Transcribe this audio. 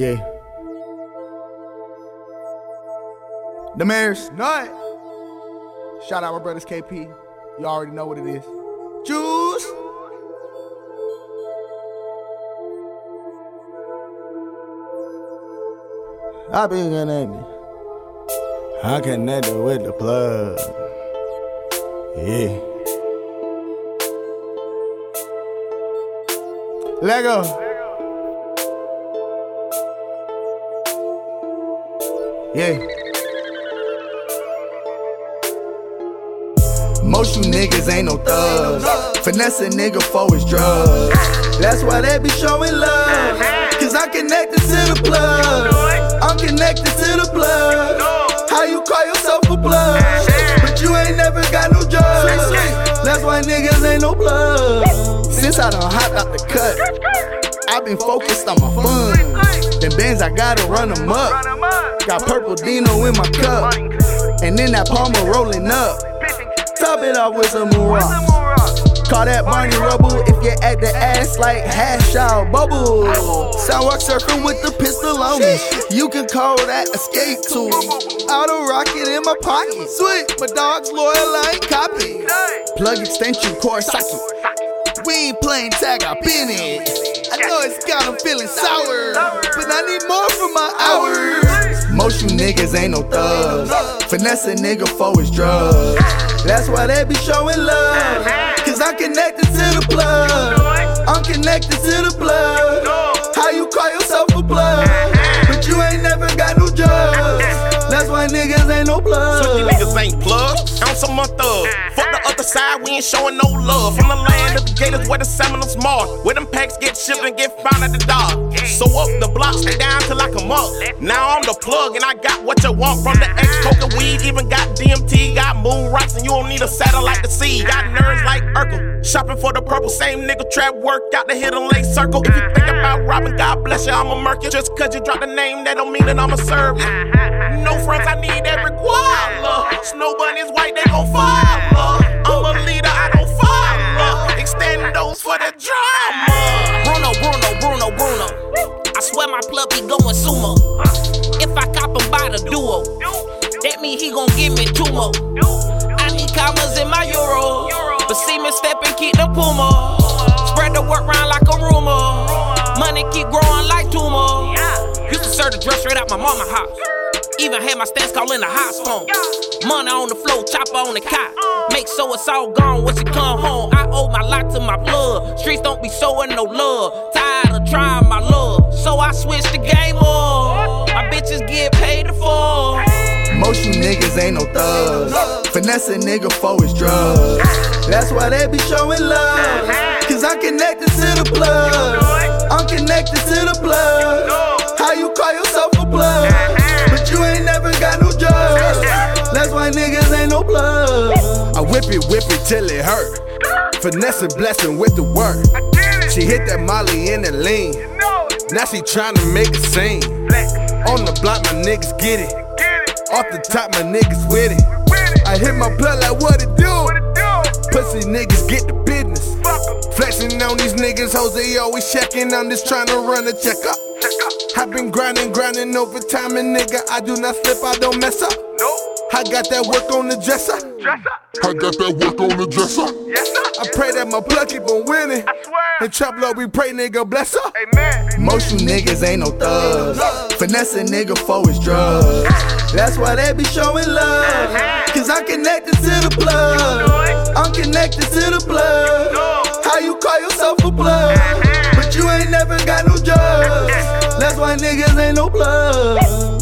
Yeah. The mayor's nut. Shout out my brothers KP. You already know what it is. Juice. I been connected. I connected with the plug. Yeah. Lego. Yeah. Most you niggas ain't no thugs. Finesse a nigga for his drugs. That's why they be showing love. Cause I'm connected to the plug. I'm connected to the plug. How you call yourself a plug? But you ain't never got no drugs. That's why niggas ain't no plug. Since I done hopped out the cut, i been focused on my fun. Bands, I gotta run them up. Got purple Dino in my cup. And then that Palmer rolling up. Top it off with some more. Call that Barney Rubble if you act the ass like hash out bubble. Sidewalk surfing with the pistol on me. You can call that escape tool. Auto rocket in my pocket. Sweet, my dog's loyal, I ain't copy. Plug extension, socket. We ain't playing tag, I been it. I know it's got 'em feeling sour, but I need more for my hours. Most you niggas ain't no thugs. Finesse a nigga for his drugs. That's why they be showing love. Cause I'm connected to the plug. I'm connected to the plug. How you call yourself a plug? But you ain't never got no drugs. That's why niggas ain't no plug. So you niggas ain't plugs, ounce a month of. Fuck the other side, we ain't showing no love. From the land of the gators where the Seminoles march. Where them packs get shipped and get found at the dock. So up the block, stay down till I come up. Now I'm the plug and I got what you want from the ex coca weed. Even got DMT, got moon rocks, and you don't need a satellite to see. Got nerves like Urkel. Shopping for the purple, same nigga trap work out the hidden lake circle. If you think about robbing, God bless you, I'ma murk you. Just cause you drop the name, that don't mean that I'ma serve you. Fronts, I need every guala. Snow bunny's white, they gon' follow. I'm a leader, I don't follow. Extend those for the drama. Bruno, Bruno, Bruno, Bruno. I swear my plug be going sumo. If I cop him by the duo, that mean he gon' give me two more. I need commas in my euro. But see me step and keep the puma. Spread the work round like a rumor. Money keep growing like tumor. Used to serve the dress straight out my mama house. Even had my stance calling the house phone. Money on the floor, chopper on the cot. Uh. Make so it's all gone when she come home. I owe my lot to my blood. Streets don't be showing no love. Tired of trying my love. So I switched the game up. My bitches get paid to fall. Most you niggas ain't no thugs. Finesse a nigga for his drugs. That's why they be showing love. Cause I'm connected to the plug. I'm connected to the plug. How you call yourself Whip it, whip it till it hurt. Finesse and blessing with the work. She hit that Molly in the lean. Now she tryna make a scene. On the block, my niggas get it. Off the top, my niggas with it. I hit my blood like what it do. Pussy niggas get the business. Flexing on these niggas, hoes, they always checking. I'm just trying to run a checkup. I've been grinding, grinding over time, and nigga, I do not slip, I don't mess up. I got that work on the dresser. I got that work on the dresser. Yes, sir. I pray that my plug keep on winning. I swear. And trap love, we pray, nigga, bless her. Amen. Most you niggas ain't no thugs. Finesse a nigga for his drugs. That's why they be showing love. Cause I'm connected to the plug. I'm connected to the plug. How you call yourself a plug? But you ain't never got no drugs. That's why niggas ain't no plug.